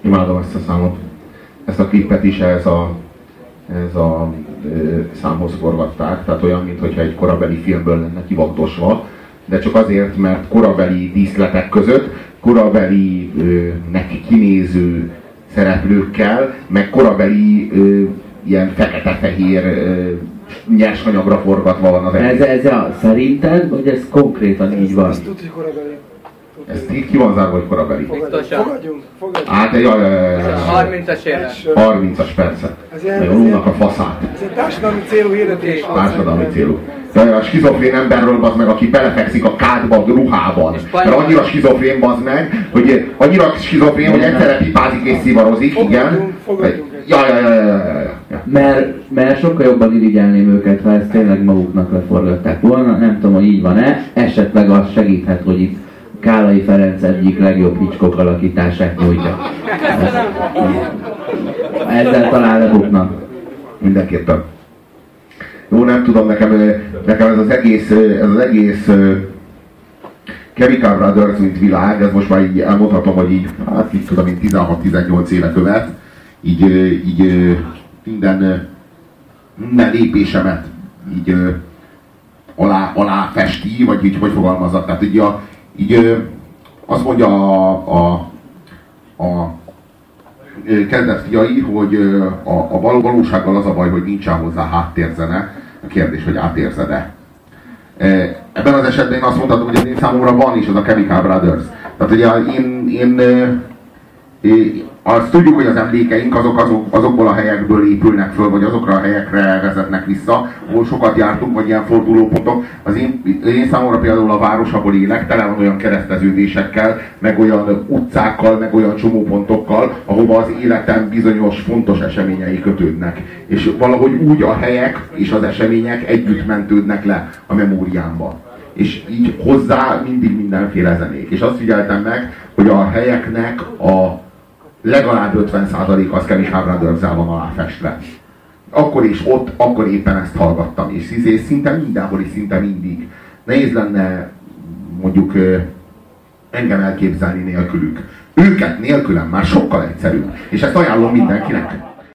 Imádom ezt a számot. Ezt a klippet is ez a, ez a ö, számhoz forgatták, tehát olyan, mintha egy korabeli filmből lenne kivagdosva, de csak azért, mert korabeli díszletek között, korabeli ö, neki kinéző szereplőkkel, meg korabeli ö, ilyen fekete-fehér ö, nyersanyagra forgatva van az Ez, ez a szerinted, vagy ez konkrétan így van? Azt tudja, hogy korabeli. Ez itt ki van zárva, hogy korabeli? Fogadjunk, fogadjunk. fogadjunk. Hát egy jaj, jaj, jaj, jaj, jaj. 30-as éve. Első. 30-as percet. Ez ilyen- Meg unnak a faszát. Ez egy társadalmi célú hirdetés. Társadalmi célú. Jaj, a skizofrén emberről bazd meg, aki belefekszik a kádba, a ruhában. Mert annyira skizofrén bazd meg, hogy annyira skizofrén, hogy egyszerre pipázik és szivarozik, igen. Fogadjunk, jaj, jaj, jaj, jaj, jaj. Mert, mert sokkal jobban irigyelném őket, ha ezt tényleg maguknak leforgatták volna. Nem tudom, hogy így van-e. Esetleg az segíthet, hogy itt Kálai Ferenc egyik legjobb Hitchcock alakítását nyújtja. Ezzel talán lebuknak. Mindenképpen. Jó, nem tudom, nekem, nekem ez az egész, ez az egész Chemical Brothers, mint világ, ez most már így elmondhatom, hogy így, hát így tudom, mint 16-18 éve követ, így, így minden, minden lépésemet így alá, alá festi, vagy így hogy fogalmazzak, tehát így, a, így azt mondja a, a, a kezdett fiai, hogy a, a val- valósággal az a baj, hogy nincsen hozzá háttérzene. A kérdés, hogy átérzed-e. Ebben az esetben én azt mondhatom, hogy az én számomra van is az a Chemical Brothers. Tehát ugye én, én azt tudjuk, hogy az emlékeink azok, azok azokból a helyekből épülnek föl, vagy azokra a helyekre vezetnek vissza, ahol sokat jártunk, vagy ilyen fordulópontok. Az én, én számomra például a város, ahol élek, tele van olyan kereszteződésekkel, meg olyan utcákkal, meg olyan csomópontokkal, ahova az életem bizonyos fontos eseményei kötődnek. És valahogy úgy a helyek és az események együtt mentődnek le a memóriámba. És így hozzá mindig mindenféle zenék. És azt figyeltem meg, hogy a helyeknek a legalább 50% az Chemical brothers van aláfestve. Akkor is ott, akkor éppen ezt hallgattam, és, és szinte mindenhol, és szinte mindig. Nehéz lenne mondjuk engem elképzelni nélkülük. Őket nélkülem már sokkal egyszerűbb. És ezt ajánlom mindenkinek.